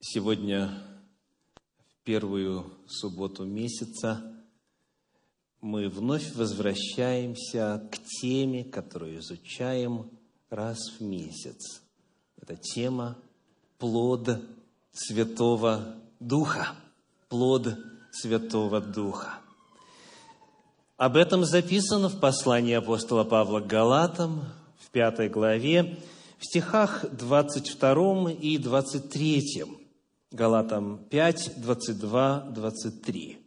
Сегодня, в первую субботу месяца, мы вновь возвращаемся к теме, которую изучаем раз в месяц. Это тема «Плод Святого Духа». Плод Святого Духа. Об этом записано в послании апостола Павла к Галатам, в пятой главе, в стихах 22 и 23. Галатам 5, 22, 23.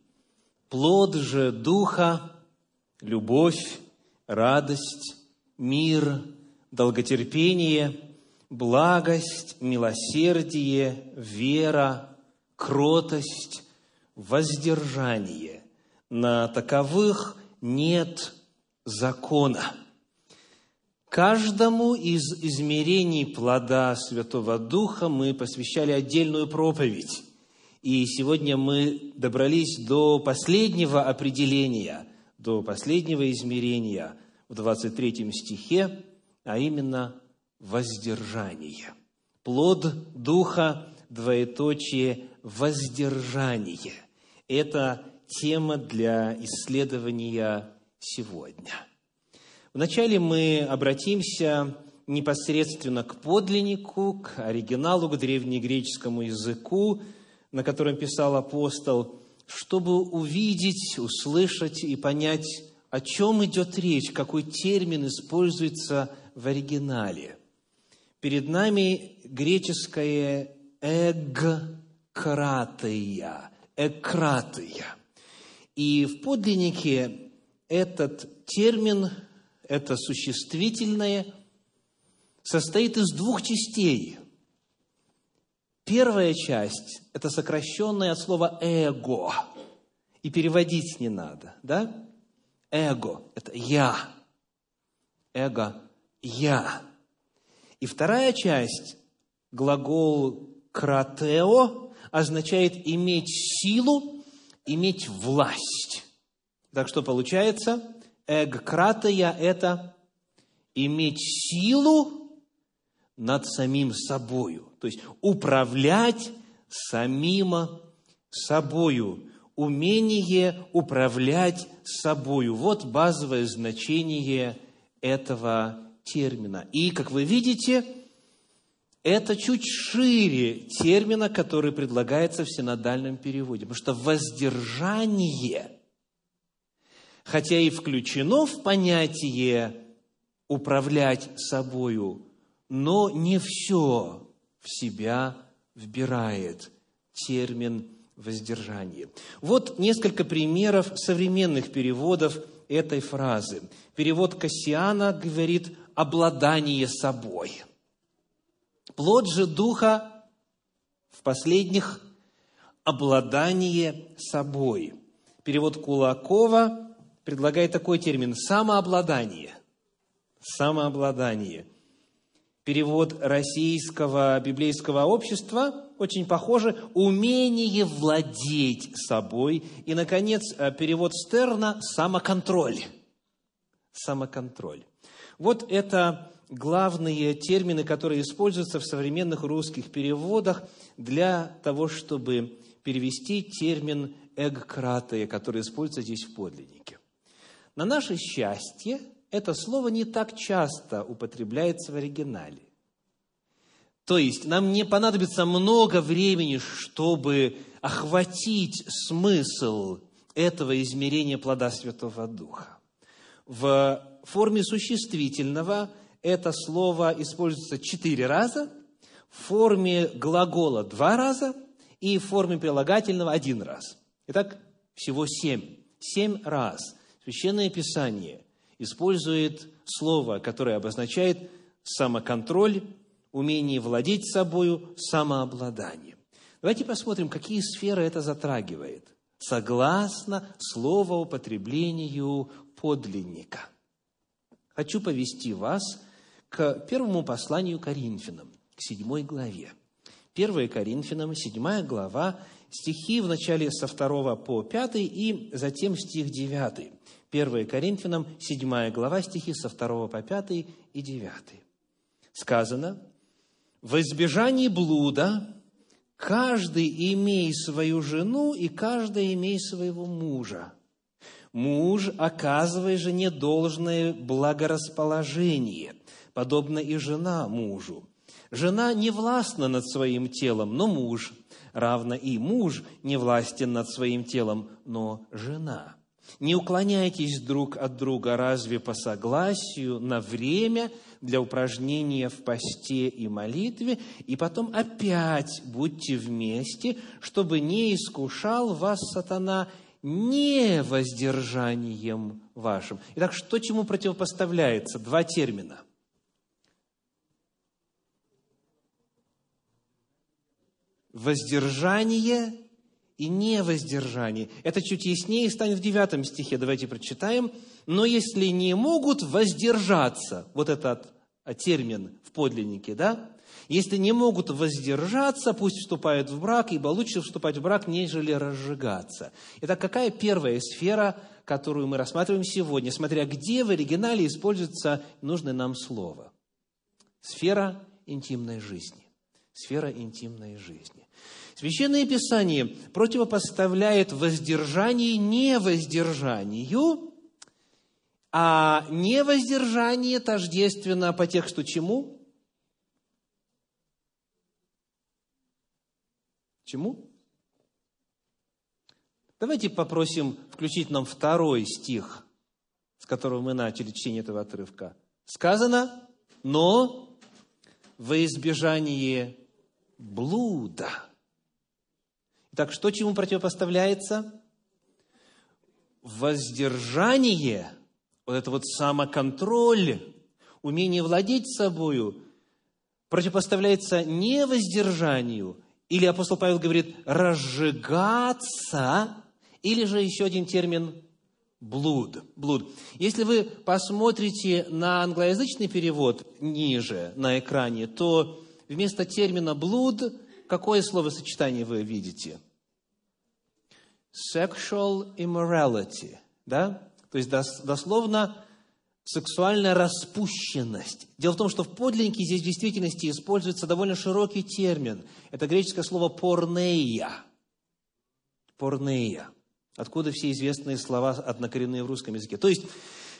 Плод же Духа – любовь, радость, мир, долготерпение, благость, милосердие, вера, кротость, воздержание. На таковых нет закона. Каждому из измерений плода Святого Духа мы посвящали отдельную проповедь. И сегодня мы добрались до последнего определения, до последнего измерения в 23 стихе, а именно воздержание. Плод Духа, двоеточие, воздержание. Это тема для исследования сегодня – Вначале мы обратимся непосредственно к подлиннику, к оригиналу, к древнегреческому языку, на котором писал апостол, чтобы увидеть, услышать и понять, о чем идет речь, какой термин используется в оригинале. Перед нами греческое «эгкратия», «экратия». И в подлиннике этот термин это существительное, состоит из двух частей. Первая часть – это сокращенное от слова «эго», и переводить не надо, да? Эго – это «я», эго – «я». И вторая часть, глагол «кратео», означает иметь силу, иметь власть. Так что получается, Эгкратия – это иметь силу над самим собою, то есть управлять самим собою, умение управлять собою. Вот базовое значение этого термина. И, как вы видите, это чуть шире термина, который предлагается в синодальном переводе, потому что воздержание – хотя и включено в понятие управлять собою, но не все в себя вбирает термин воздержание. Вот несколько примеров современных переводов этой фразы. Перевод Кассиана говорит «обладание собой». Плод же Духа в последних – обладание собой. Перевод Кулакова предлагает такой термин – самообладание. Самообладание. Перевод российского библейского общества очень похоже – умение владеть собой. И, наконец, э, перевод Стерна – самоконтроль. Самоконтроль. Вот это главные термины, которые используются в современных русских переводах для того, чтобы перевести термин «эгкратия», который используется здесь в подлиннике. На наше счастье, это слово не так часто употребляется в оригинале. То есть нам не понадобится много времени, чтобы охватить смысл этого измерения плода Святого Духа. В форме существительного это слово используется четыре раза, в форме глагола два раза и в форме прилагательного один раз. Итак, всего семь. Семь раз – Священное Писание использует слово, которое обозначает самоконтроль, умение владеть собою, самообладание. Давайте посмотрим, какие сферы это затрагивает, согласно словоупотреблению подлинника. Хочу повести вас к первому посланию Коринфянам, к седьмой главе. 1 Коринфянам, седьмая глава, стихи в начале со 2 по 5 и затем стих 9. 1 Коринфянам, 7 глава, стихи со 2 по 5 и 9. Сказано, «В избежании блуда Каждый имей свою жену, и каждый имей своего мужа. Муж, оказывай жене должное благорасположение, подобно и жена мужу. Жена не властна над своим телом, но муж, равно и муж не властен над своим телом, но жена. Не уклоняйтесь друг от друга разве по согласию на время – для упражнения в посте и молитве, и потом опять будьте вместе, чтобы не искушал вас сатана не воздержанием вашим. Итак, что чему противопоставляется? Два термина. Воздержание и невоздержание. Это чуть яснее станет в девятом стихе. Давайте прочитаем. «Но если не могут воздержаться», вот этот а, термин в подлиннике, да? Если не могут воздержаться, пусть вступают в брак, ибо лучше вступать в брак, нежели разжигаться. Итак, какая первая сфера, которую мы рассматриваем сегодня, смотря где в оригинале используется нужное нам слово? Сфера интимной жизни. Сфера интимной жизни. Священное Писание противопоставляет воздержание невоздержанию, а невоздержание тождественно по тексту чему? Чему? Давайте попросим включить нам второй стих, с которого мы начали чтение этого отрывка. Сказано, но во избежание блуда – так что чему противопоставляется? Воздержание, вот это вот самоконтроль, умение владеть собою, противопоставляется не воздержанию, или апостол Павел говорит разжигаться, или же еще один термин блуд. блуд. Если вы посмотрите на англоязычный перевод ниже на экране, то вместо термина блуд Какое словосочетание вы видите? Sexual immorality, да? То есть дословно сексуальная распущенность. Дело в том, что в подлиннике здесь в действительности используется довольно широкий термин. Это греческое слово порнея. Порнея. Откуда все известные слова однокоренные в русском языке. То есть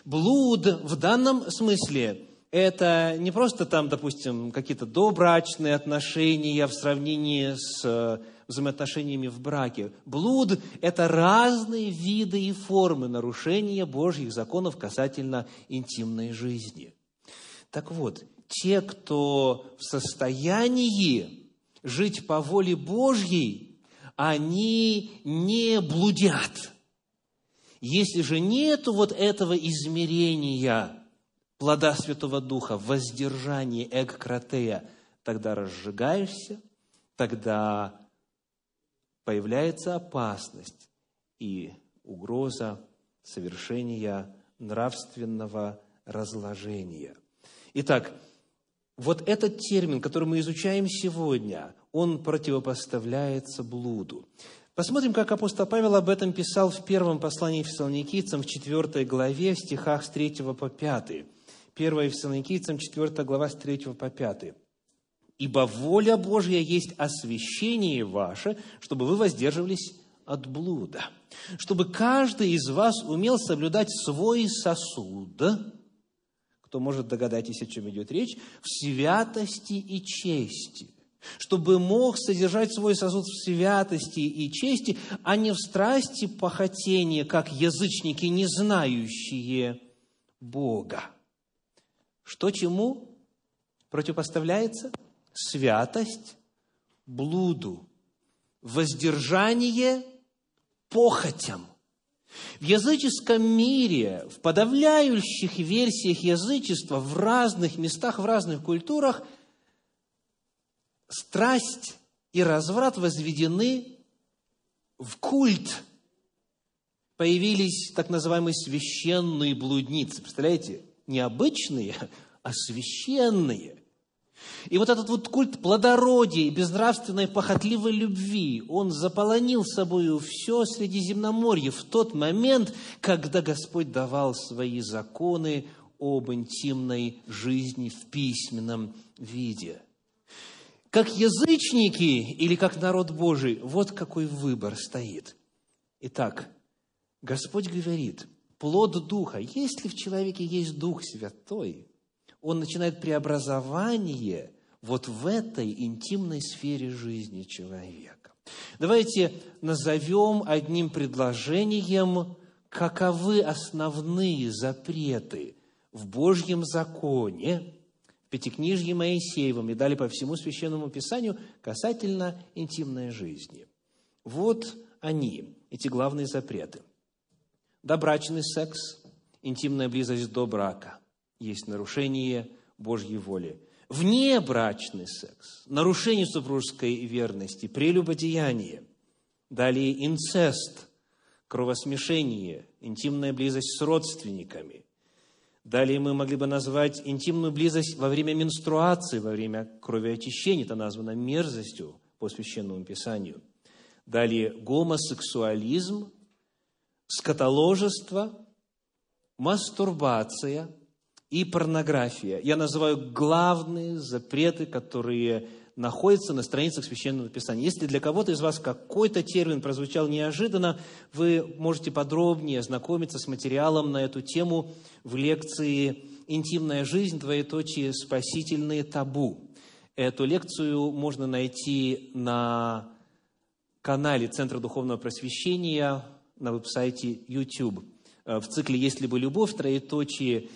блуд в данном смысле это не просто там, допустим, какие-то добрачные отношения в сравнении с э, взаимоотношениями в браке. Блуд – это разные виды и формы нарушения Божьих законов касательно интимной жизни. Так вот, те, кто в состоянии жить по воле Божьей, они не блудят. Если же нет вот этого измерения – плода Святого Духа, воздержание, эгкратея, тогда разжигаешься, тогда появляется опасность и угроза совершения нравственного разложения. Итак, вот этот термин, который мы изучаем сегодня, он противопоставляется блуду. Посмотрим, как апостол Павел об этом писал в первом послании фессалоникийцам в 4 главе, в стихах с 3 по 5. 1 Фессалоникийцам, 4 глава, с 3 по 5. «Ибо воля Божья есть освящение ваше, чтобы вы воздерживались от блуда, чтобы каждый из вас умел соблюдать свой сосуд, кто может догадайтесь, о чем идет речь, в святости и чести, чтобы мог содержать свой сосуд в святости и чести, а не в страсти похотения, как язычники, не знающие Бога. Что чему противопоставляется? Святость блуду, воздержание похотям. В языческом мире, в подавляющих версиях язычества, в разных местах, в разных культурах, страсть и разврат возведены в культ. Появились так называемые священные блудницы. Представляете? Необычные, а священные. И вот этот вот культ плодородия и безнравственной похотливой любви, он заполонил собою все Средиземноморье в тот момент, когда Господь давал свои законы об интимной жизни в письменном виде. как язычники или как народ Божий. Вот какой выбор стоит. Итак, Господь говорит, плод Духа, если в человеке есть Дух Святой, он начинает преобразование вот в этой интимной сфере жизни человека. Давайте назовем одним предложением, каковы основные запреты в Божьем законе, в Пятикнижье Моисеевом и далее по всему Священному Писанию касательно интимной жизни. Вот они, эти главные запреты. Добрачный секс, интимная близость до брака есть нарушение Божьей воли. Внебрачный секс, нарушение супружеской верности, прелюбодеяние. Далее инцест, кровосмешение, интимная близость с родственниками. Далее мы могли бы назвать интимную близость во время менструации, во время кровеочищения. Это названо мерзостью по Священному Писанию. Далее гомосексуализм, скотоложество, мастурбация и порнография. Я называю главные запреты, которые находятся на страницах Священного Писания. Если для кого-то из вас какой-то термин прозвучал неожиданно, вы можете подробнее ознакомиться с материалом на эту тему в лекции «Интимная жизнь. Двоеточие. Спасительные табу». Эту лекцию можно найти на канале Центра Духовного Просвещения на веб-сайте YouTube. Э, в цикле «Если бы любовь», троеточие,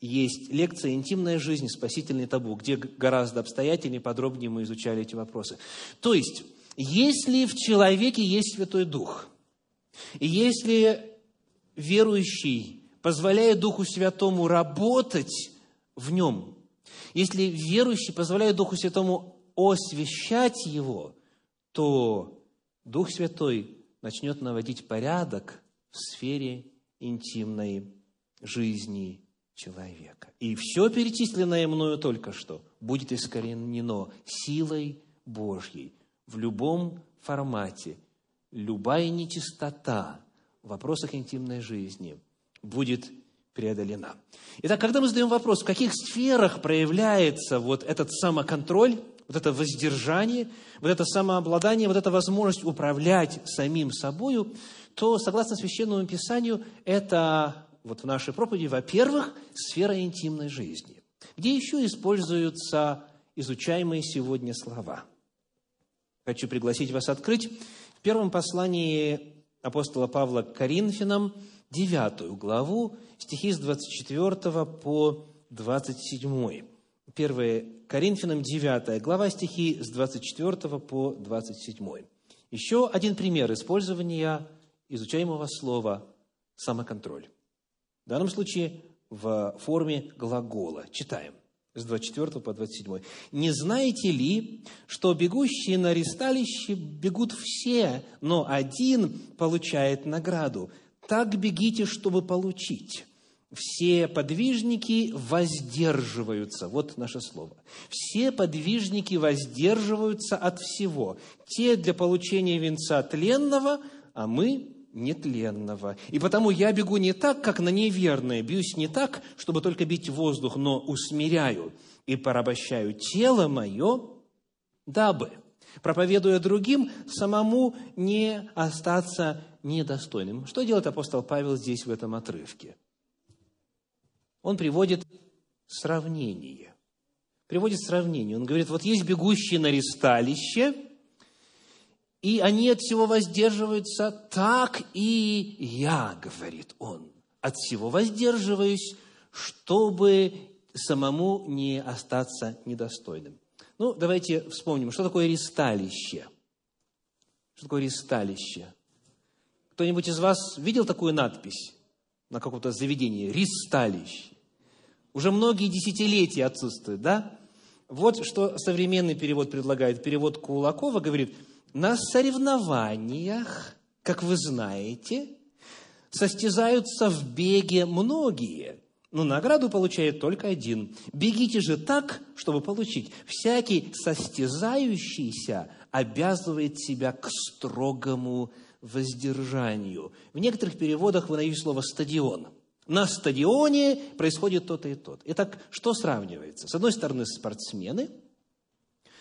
есть лекция «Интимная жизнь. Спасительный табу», где гораздо обстоятельнее, подробнее мы изучали эти вопросы. То есть, если в человеке есть Святой Дух, если верующий позволяет Духу Святому работать в нем, если верующий позволяет Духу Святому освещать его, то Дух Святой начнет наводить порядок в сфере интимной жизни человека. И все перечисленное мною только что будет искоренено силой Божьей в любом формате. Любая нечистота в вопросах интимной жизни будет преодолена. Итак, когда мы задаем вопрос, в каких сферах проявляется вот этот самоконтроль, вот это воздержание, вот это самообладание, вот эта возможность управлять самим собою, то, согласно Священному Писанию, это вот в нашей проповеди, во-первых, сфера интимной жизни, где еще используются изучаемые сегодня слова. Хочу пригласить вас открыть в первом послании апостола Павла к Коринфянам, 9 главу, стихи с 24 по 27. 1 Коринфянам 9 глава, стихи с 24 по 27. Еще один пример использования изучаемого слова «самоконтроль». В данном случае в форме глагола. Читаем с 24 по 27. «Не знаете ли, что бегущие на ресталище бегут все, но один получает награду? Так бегите, чтобы получить». Все подвижники воздерживаются. Вот наше слово. Все подвижники воздерживаются от всего. Те для получения венца тленного, а мы нетленного. И потому я бегу не так, как на неверное, бьюсь не так, чтобы только бить воздух, но усмиряю и порабощаю тело мое, дабы, проповедуя другим, самому не остаться недостойным. Что делает апостол Павел здесь в этом отрывке? Он приводит сравнение. Приводит сравнение. Он говорит, вот есть бегущие на ресталище – и они от всего воздерживаются, так и я, говорит он, от всего воздерживаюсь, чтобы самому не остаться недостойным. Ну, давайте вспомним, что такое ресталище. Что такое ресталище? Кто-нибудь из вас видел такую надпись на каком-то заведении? Ресталище. Уже многие десятилетия отсутствует, да? Вот что современный перевод предлагает. Перевод Кулакова говорит – на соревнованиях, как вы знаете, состязаются в беге многие, но награду получает только один. Бегите же так, чтобы получить. Всякий состязающийся обязывает себя к строгому воздержанию. В некоторых переводах вы найдете слово «стадион». На стадионе происходит то-то и то-то. Итак, что сравнивается? С одной стороны, спортсмены –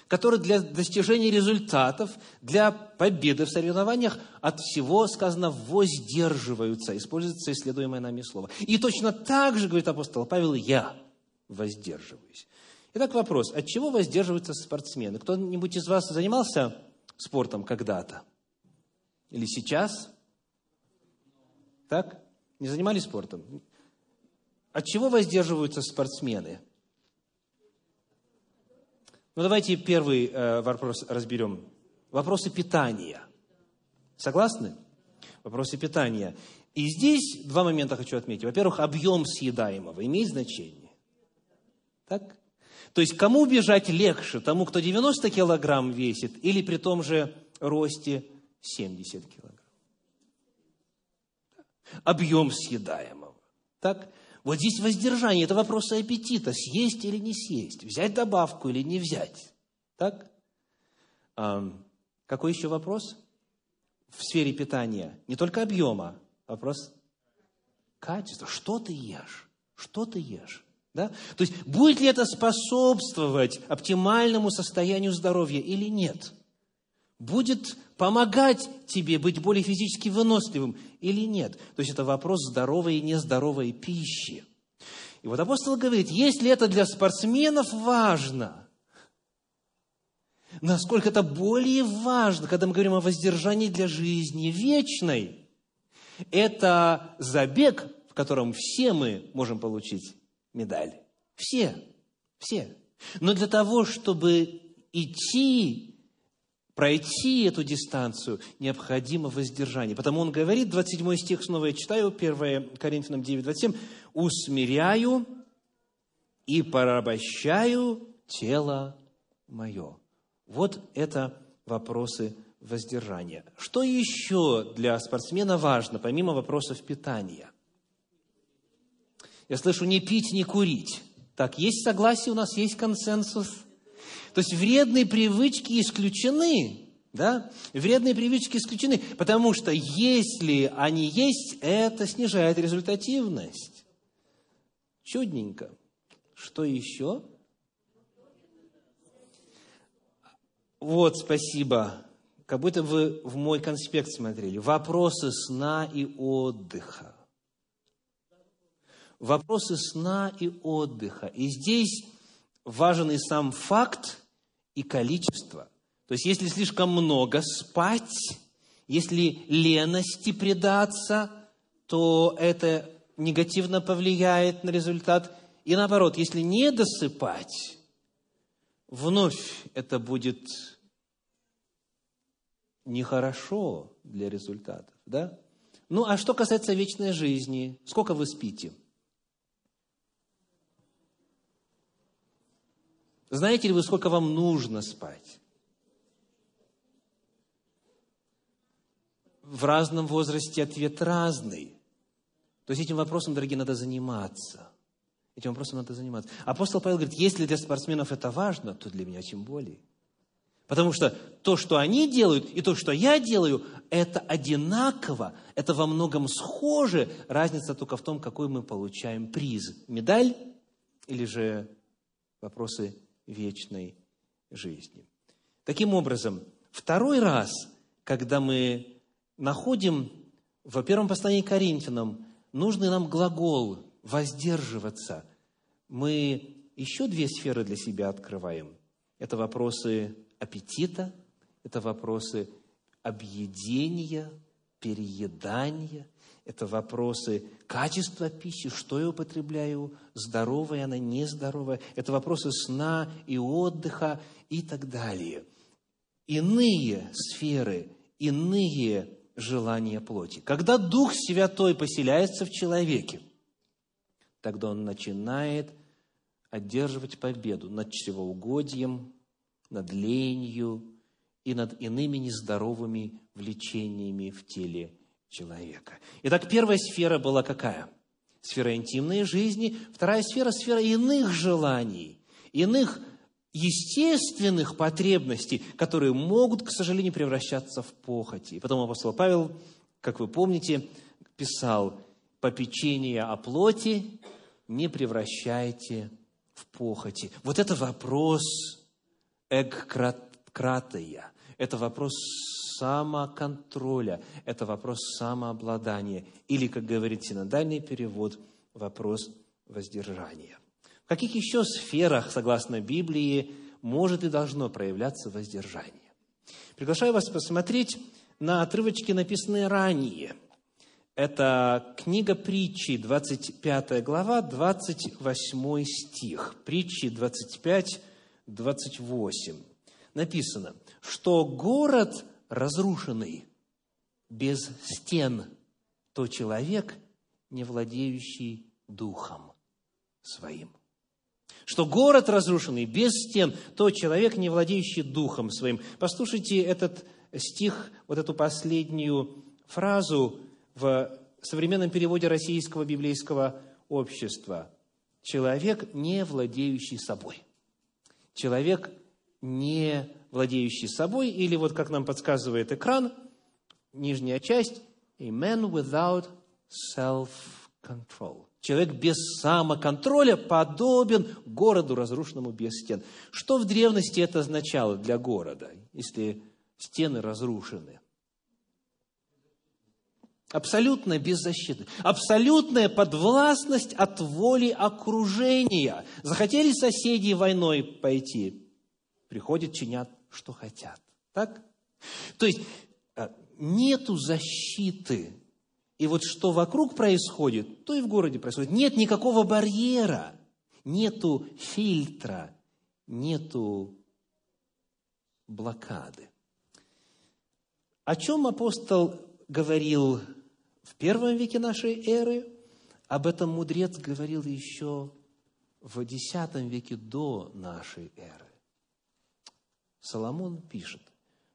которые для достижения результатов, для победы в соревнованиях от всего, сказано, воздерживаются. Используется исследуемое нами слово. И точно так же, говорит апостол Павел, я воздерживаюсь. Итак, вопрос, от чего воздерживаются спортсмены? Кто-нибудь из вас занимался спортом когда-то? Или сейчас? Так? Не занимались спортом? От чего воздерживаются спортсмены? Ну, давайте первый э, вопрос разберем. Вопросы питания. Согласны? Вопросы питания. И здесь два момента хочу отметить. Во-первых, объем съедаемого имеет значение. Так? То есть, кому бежать легче? Тому, кто 90 килограмм весит, или при том же росте 70 килограмм? Объем съедаемого. Так? Вот здесь воздержание – это вопросы аппетита, съесть или не съесть, взять добавку или не взять. Так? А, какой еще вопрос? В сфере питания. Не только объема, вопрос качества. Что ты ешь? Что ты ешь? Да? То есть, будет ли это способствовать оптимальному состоянию здоровья или нет? Будет помогать тебе быть более физически выносливым или нет? То есть, это вопрос здоровой и нездоровой пищи. И вот апостол говорит, если это для спортсменов важно, насколько это более важно, когда мы говорим о воздержании для жизни вечной, это забег, в котором все мы можем получить медаль. Все, все. Но для того, чтобы идти, пройти эту дистанцию, необходимо воздержание. Потому он говорит, 27 стих, снова я читаю, 1 Коринфянам 9, 27, «Усмиряю и порабощаю тело мое». Вот это вопросы воздержания. Что еще для спортсмена важно, помимо вопросов питания – я слышу, не пить, не курить. Так, есть согласие, у нас есть консенсус. То есть вредные привычки исключены. Да? Вредные привычки исключены, потому что если они есть, это снижает результативность. Чудненько. Что еще? Вот, спасибо. Как будто вы в мой конспект смотрели. Вопросы сна и отдыха вопросы сна и отдыха. И здесь важен и сам факт, и количество. То есть, если слишком много спать, если лености предаться, то это негативно повлияет на результат. И наоборот, если не досыпать, вновь это будет нехорошо для результатов. Да? Ну, а что касается вечной жизни, сколько вы спите – Знаете ли вы, сколько вам нужно спать? В разном возрасте ответ разный. То есть этим вопросом, дорогие, надо заниматься. Этим вопросом надо заниматься. Апостол Павел говорит, если для спортсменов это важно, то для меня тем более. Потому что то, что они делают, и то, что я делаю, это одинаково, это во многом схоже. Разница только в том, какой мы получаем приз. Медаль или же вопросы вечной жизни. Таким образом, второй раз, когда мы находим в первом послании к Коринфянам нужный нам глагол «воздерживаться», мы еще две сферы для себя открываем. Это вопросы аппетита, это вопросы объедения, переедания – это вопросы качества пищи, что я употребляю, здоровая она, нездоровая. Это вопросы сна и отдыха и так далее. Иные сферы, иные желания плоти. Когда Дух Святой поселяется в человеке, тогда он начинает одерживать победу над чревоугодием, над ленью и над иными нездоровыми влечениями в теле человека. Итак, первая сфера была какая? Сфера интимной жизни. Вторая сфера – сфера иных желаний, иных естественных потребностей, которые могут, к сожалению, превращаться в похоти. И потом апостол Павел, как вы помните, писал, «Попечение о плоти не превращайте в похоти». Вот это вопрос эгкратия. Это вопрос самоконтроля, это вопрос самообладания. Или, как говорит синодальный перевод, вопрос воздержания. В каких еще сферах, согласно Библии, может и должно проявляться воздержание? Приглашаю вас посмотреть на отрывочки, написанные ранее. Это книга притчи, 25 глава, 28 стих. Притчи 25, 28. Написано, что город разрушенный без стен, то человек, не владеющий духом своим. Что город разрушенный без стен, то человек, не владеющий духом своим. Послушайте этот стих, вот эту последнюю фразу в современном переводе российского библейского общества. Человек, не владеющий собой. Человек, не владеющий собой, или вот как нам подсказывает экран, нижняя часть, a man without self-control. Человек без самоконтроля подобен городу, разрушенному без стен. Что в древности это означало для города, если стены разрушены? Абсолютная беззащитность, абсолютная подвластность от воли окружения. Захотели соседи войной пойти, приходят, чинят, что хотят. Так? То есть, а, нету защиты. И вот что вокруг происходит, то и в городе происходит. Нет никакого барьера, нету фильтра, нету блокады. О чем апостол говорил в первом веке нашей эры? Об этом мудрец говорил еще в X веке до нашей эры. Соломон пишет,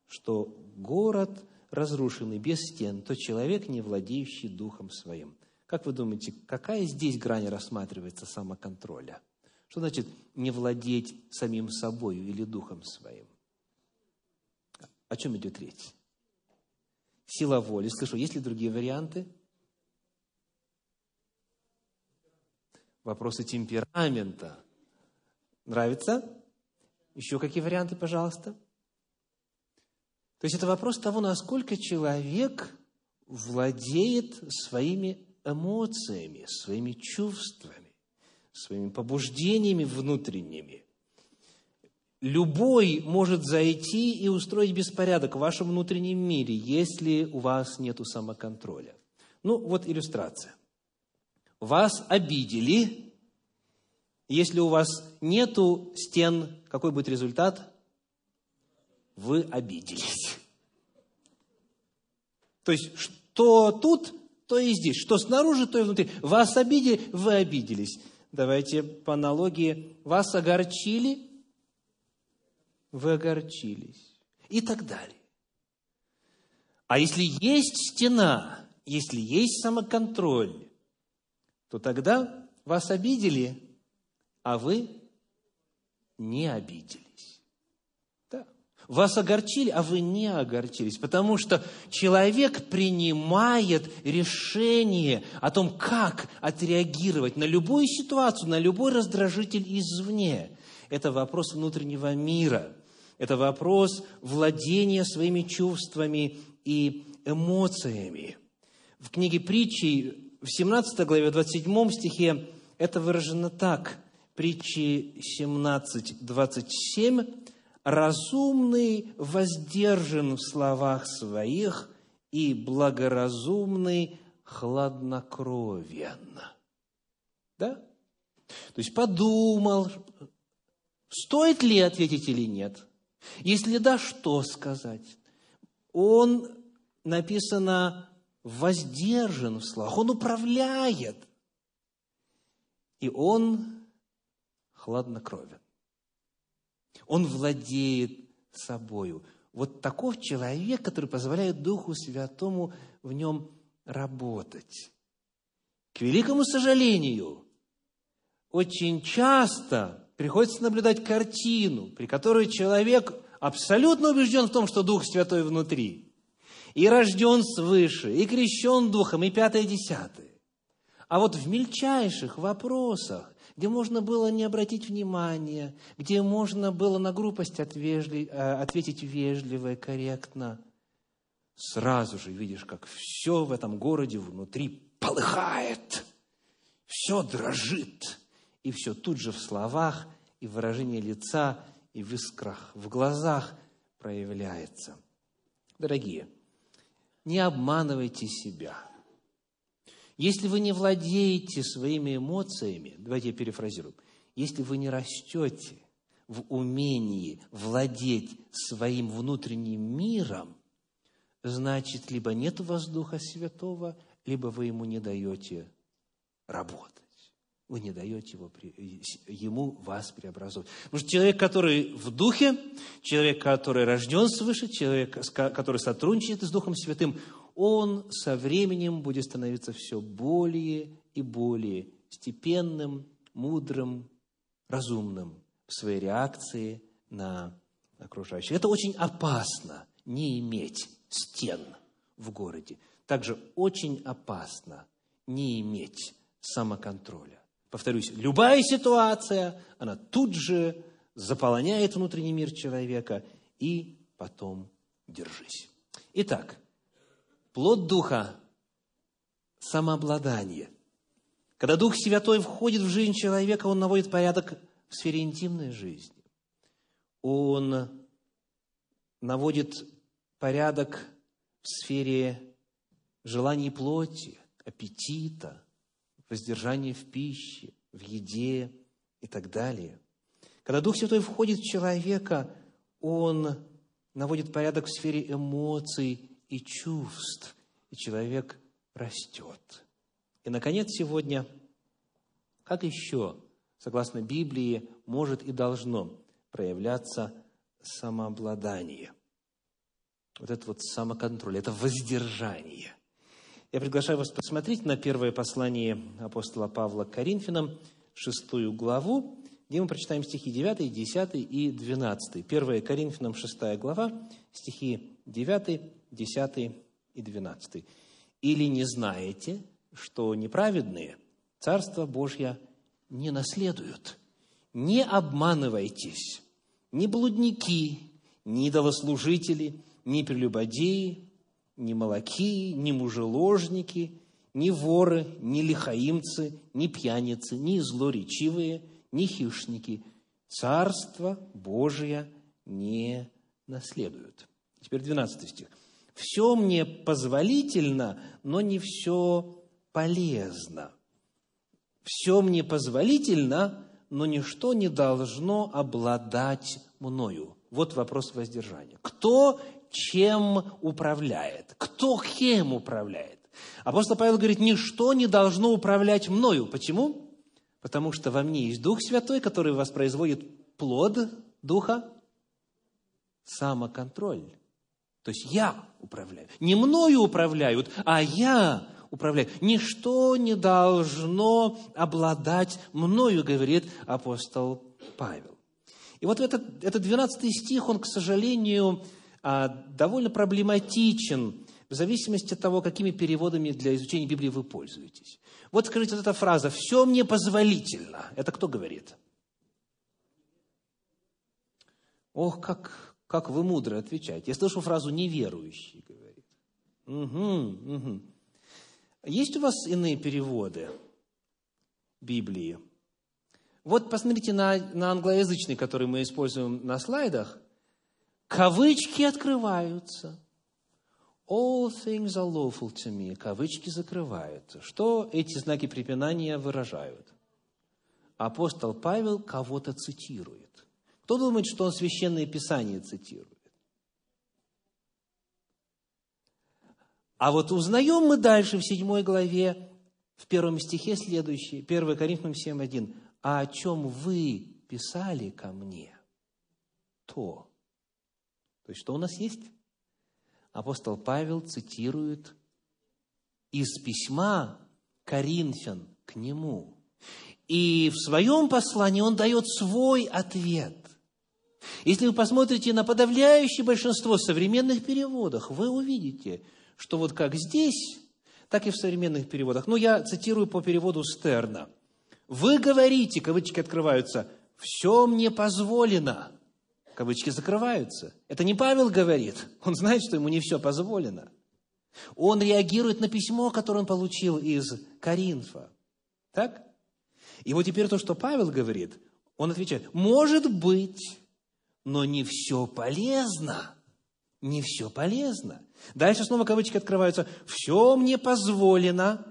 что город разрушенный без стен, то человек, не владеющий духом своим. Как вы думаете, какая здесь грань рассматривается самоконтроля? Что значит не владеть самим собой или духом своим? О чем идет речь? Сила воли. Слышу, есть ли другие варианты? Вопросы темперамента. Нравится? Еще какие варианты, пожалуйста? То есть это вопрос того, насколько человек владеет своими эмоциями, своими чувствами, своими побуждениями внутренними. Любой может зайти и устроить беспорядок в вашем внутреннем мире, если у вас нет самоконтроля. Ну, вот иллюстрация. Вас обидели, если у вас нету стен, какой будет результат? Вы обиделись. То есть, что тут, то и здесь. Что снаружи, то и внутри. Вас обидели, вы обиделись. Давайте по аналогии. Вас огорчили, вы огорчились. И так далее. А если есть стена, если есть самоконтроль, то тогда вас обидели, а вы не обиделись. Да. Вас огорчили, а вы не огорчились, потому что человек принимает решение о том, как отреагировать на любую ситуацию, на любой раздражитель извне. Это вопрос внутреннего мира, это вопрос владения своими чувствами и эмоциями. В книге притчи в 17 главе, 27 стихе это выражено так притчи 17.27, «Разумный воздержан в словах своих, и благоразумный хладнокровен». Да? То есть подумал, стоит ли ответить или нет. Если да, что сказать? Он, написано, воздержан в словах, он управляет. И он хладнокровен. Он владеет собою. Вот таков человек, который позволяет Духу Святому в нем работать. К великому сожалению, очень часто приходится наблюдать картину, при которой человек абсолютно убежден в том, что Дух Святой внутри, и рожден свыше, и крещен Духом, и пятое, и десятое. А вот в мельчайших вопросах где можно было не обратить внимания, где можно было на грубость отвежли, э, ответить вежливо и корректно, сразу же видишь, как все в этом городе внутри полыхает, все дрожит, и все тут же в словах и выражении лица, и в искрах, в глазах проявляется. Дорогие, не обманывайте себя. Если вы не владеете своими эмоциями, давайте я перефразирую, если вы не растете в умении владеть своим внутренним миром, значит, либо нет воздуха Святого, либо вы ему не даете работать. Вы не даете его, ему вас преобразовать. Потому что человек, который в духе, человек, который рожден свыше, человек, который сотрудничает с Духом Святым, он со временем будет становиться все более и более степенным, мудрым, разумным в своей реакции на окружающих. Это очень опасно не иметь стен в городе. Также очень опасно не иметь самоконтроля. Повторюсь, любая ситуация, она тут же заполоняет внутренний мир человека, и потом держись. Итак, плод Духа – самообладание. Когда Дух Святой входит в жизнь человека, он наводит порядок в сфере интимной жизни. Он наводит порядок в сфере желаний плоти, аппетита, воздержания в пище, в еде и так далее. Когда Дух Святой входит в человека, Он наводит порядок в сфере эмоций и чувств, и человек растет. И, наконец, сегодня, как еще, согласно Библии, может и должно проявляться самообладание – вот это вот самоконтроль, это воздержание. Я приглашаю вас посмотреть на первое послание апостола Павла к Коринфянам, шестую главу, где мы прочитаем стихи 9, 10 и 12. 1 Коринфянам, 6 глава, стихи 9, 10 и 12. «Или не знаете, что неправедные Царство Божье не наследуют? Не обманывайтесь, ни блудники, ни идолослужители – ни прелюбодеи, ни молоки, ни мужеложники, ни воры, ни лихаимцы, ни пьяницы, ни злоречивые, ни хищники Царство Божие не наследуют. Теперь 12 стих. «Все мне позволительно, но не все полезно. Все мне позволительно, но ничто не должно обладать мною». Вот вопрос воздержания. Кто чем управляет. Кто кем управляет? Апостол Павел говорит, ничто не должно управлять мною. Почему? Потому что во мне есть Дух Святой, который воспроизводит плод Духа, самоконтроль. То есть я управляю. Не мною управляют, а я управляю. Ничто не должно обладать мною, говорит апостол Павел. И вот этот, этот 12 стих, он, к сожалению, а, довольно проблематичен в зависимости от того, какими переводами для изучения Библии вы пользуетесь. Вот скажите, вот эта фраза «все мне позволительно». Это кто говорит? Ох, как, как вы мудро отвечаете. Я слышу фразу «неверующий» говорит. Угу, угу. Есть у вас иные переводы Библии? Вот посмотрите на, на англоязычный, который мы используем на слайдах. Кавычки открываются. All things are lawful to me. Кавычки закрываются. Что эти знаки препинания выражают? Апостол Павел кого-то цитирует. Кто думает, что он священное писание цитирует? А вот узнаем мы дальше в седьмой главе, в первом стихе следующий, 1 Коринфянам 7.1. «А о чем вы писали ко мне, то то есть, что у нас есть? Апостол Павел цитирует из письма Коринфян к нему. И в своем послании он дает свой ответ. Если вы посмотрите на подавляющее большинство современных переводов, вы увидите, что вот как здесь, так и в современных переводах. Ну, я цитирую по переводу Стерна. Вы говорите, кавычки открываются, все мне позволено. Кавычки закрываются. Это не Павел говорит. Он знает, что ему не все позволено. Он реагирует на письмо, которое он получил из Каринфа. Так? И вот теперь то, что Павел говорит, он отвечает, может быть, но не все полезно. Не все полезно. Дальше снова кавычки открываются. Все мне позволено.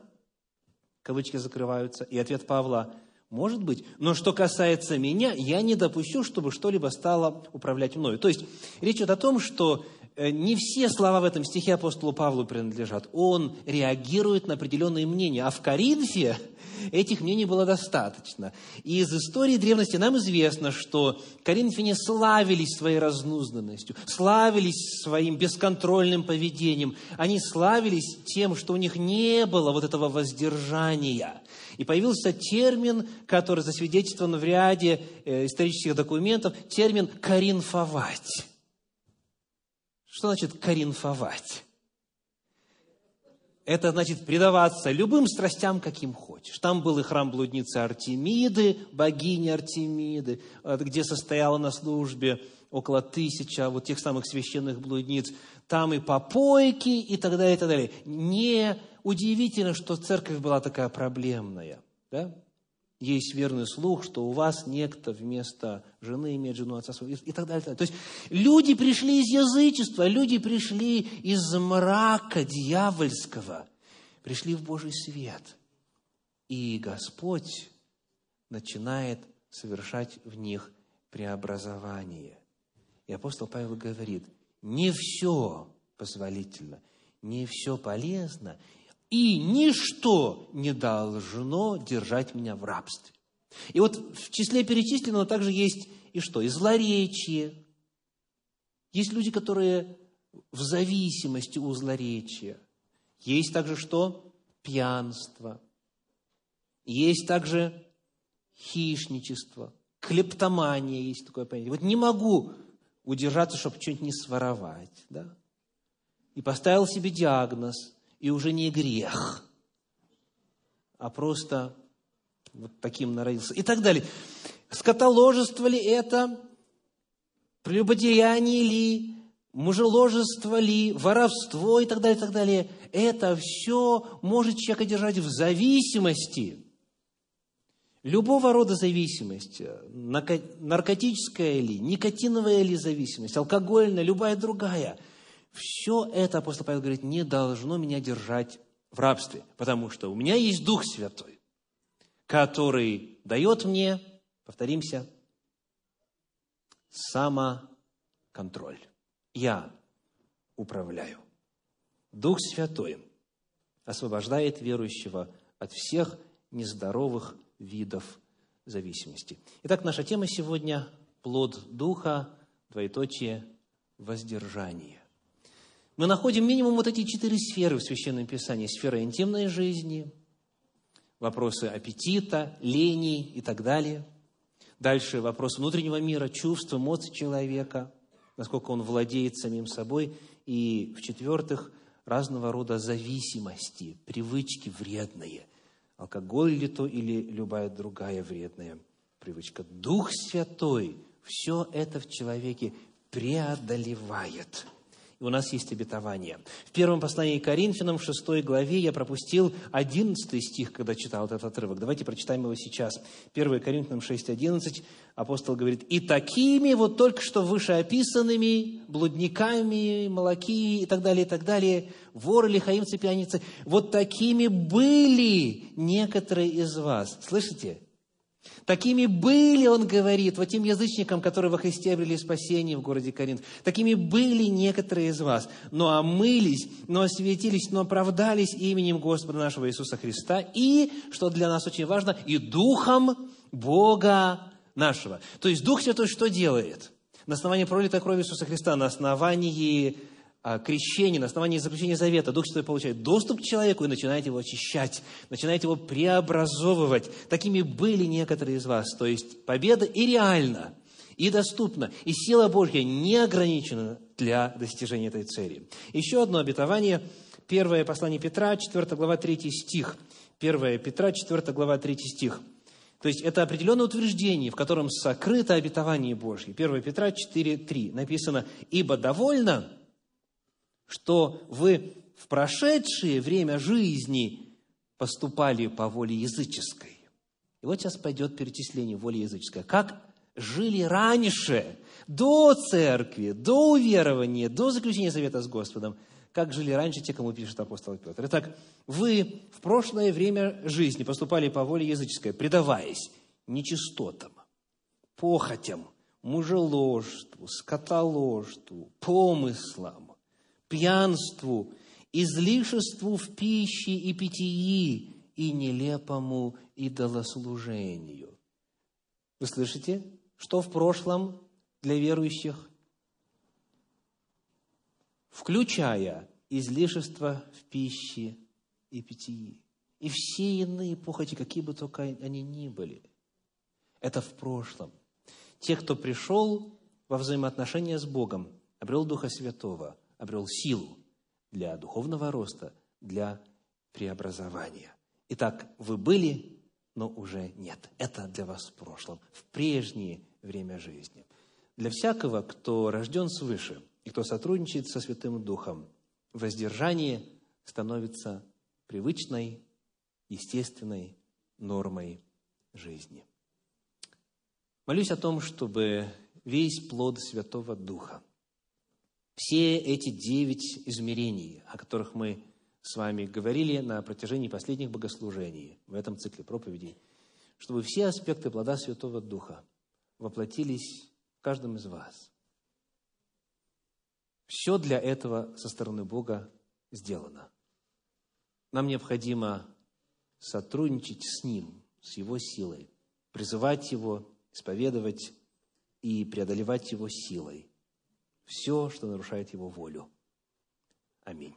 Кавычки закрываются. И ответ Павла, может быть, но что касается меня, я не допущу, чтобы что-либо стало управлять мною. То есть, речь идет о том, что не все слова в этом стихе апостолу Павлу принадлежат. Он реагирует на определенные мнения. А в Коринфе этих мнений было достаточно. И из истории древности нам известно, что коринфяне славились своей разнузданностью, славились своим бесконтрольным поведением. Они славились тем, что у них не было вот этого воздержания. И появился термин, который засвидетельствован в ряде э, исторических документов, термин «коринфовать». Что значит коринфовать? Это значит предаваться любым страстям, каким хочешь. Там был и храм блудницы Артемиды, богини Артемиды, где состояла на службе около тысячи а вот тех самых священных блудниц. Там и попойки и так далее, и так далее. Не удивительно, что церковь была такая проблемная. Да? Есть верный слух, что у вас некто вместо жены имеет жену отца своего, и, так далее. То есть люди пришли из язычества, люди пришли из мрака дьявольского, пришли в Божий свет. И Господь начинает совершать в них преобразование. И апостол Павел говорит, не все позволительно, не все полезно, и ничто не должно держать меня в рабстве. И вот в числе перечисленного также есть и что? И злоречие. Есть люди, которые в зависимости у злоречия. Есть также что? Пьянство. Есть также хищничество, клептомания есть такое понятие. Вот не могу удержаться, чтобы что-нибудь не своровать. Да? И поставил себе диагноз – и уже не грех, а просто вот таким народился. И так далее. Скотоложество ли это? Прелюбодеяние ли? Мужеложество ли? Воровство и так далее, и так далее. Это все может человека держать в зависимости. Любого рода зависимость, наркотическая ли, никотиновая ли зависимость, алкогольная, любая другая – все это, апостол Павел говорит, не должно меня держать в рабстве, потому что у меня есть Дух Святой, который дает мне, повторимся, самоконтроль. Я управляю. Дух Святой освобождает верующего от всех нездоровых видов зависимости. Итак, наша тема сегодня – плод Духа, двоеточие, воздержание мы находим минимум вот эти четыре сферы в Священном Писании. Сфера интимной жизни, вопросы аппетита, лени и так далее. Дальше вопрос внутреннего мира, чувств, эмоций человека, насколько он владеет самим собой. И, в-четвертых, разного рода зависимости, привычки вредные. Алкоголь ли то или любая другая вредная привычка. Дух Святой все это в человеке преодолевает – у нас есть обетование. В первом послании к Коринфянам, в шестой главе, я пропустил одиннадцатый стих, когда читал этот отрывок. Давайте прочитаем его сейчас. 1 Коринфянам 6.11 апостол говорит, «И такими вот только что вышеописанными, блудниками, молоки и так далее, и так далее, воры, лихаимцы, пьяницы, вот такими были некоторые из вас». Слышите? Такими были, он говорит, вот тем язычникам, которые во Христе обрели спасение в городе Коринф. Такими были некоторые из вас, но омылись, но осветились, но оправдались именем Господа нашего Иисуса Христа и, что для нас очень важно, и Духом Бога нашего. То есть Дух Святой что делает? На основании пролитой крови Иисуса Христа, на основании а, крещения, на основании заключения завета, Дух Святой получает доступ к человеку и начинает его очищать, начинает его преобразовывать. Такими были некоторые из вас. То есть победа и реальна, и доступна, и сила Божья не ограничена для достижения этой цели. Еще одно обетование, первое послание Петра, 4 глава, 3 стих. 1 Петра, 4 глава, 3 стих. То есть это определенное утверждение, в котором сокрыто обетование Божье. 1 Петра 4.3 написано, «Ибо довольно, что вы в прошедшее время жизни поступали по воле языческой». И вот сейчас пойдет перечисление воли языческой. Как жили раньше, до церкви, до уверования, до заключения завета с Господом, как жили раньше те, кому пишет апостол Петр. Итак, вы в прошлое время жизни поступали по воле языческой, предаваясь нечистотам, похотям, мужеложству, скотоложству, помыслам, пьянству, излишеству в пище и питьи и нелепому идолослужению. Вы слышите, что в прошлом для верующих? Включая излишество в пище и питьи. И все иные похоти, какие бы только они ни были. Это в прошлом. Те, кто пришел во взаимоотношения с Богом, обрел Духа Святого, обрел силу для духовного роста, для преобразования. Итак, вы были, но уже нет. Это для вас в прошлом, в прежнее время жизни. Для всякого, кто рожден свыше и кто сотрудничает со Святым Духом, воздержание становится привычной, естественной нормой жизни. Молюсь о том, чтобы весь плод Святого Духа, все эти девять измерений, о которых мы с вами говорили на протяжении последних богослужений в этом цикле проповедей, чтобы все аспекты плода Святого Духа воплотились в каждом из вас. Все для этого со стороны Бога сделано. Нам необходимо сотрудничать с Ним, с Его силой, призывать Его, исповедовать и преодолевать Его силой все, что нарушает Его волю. Аминь.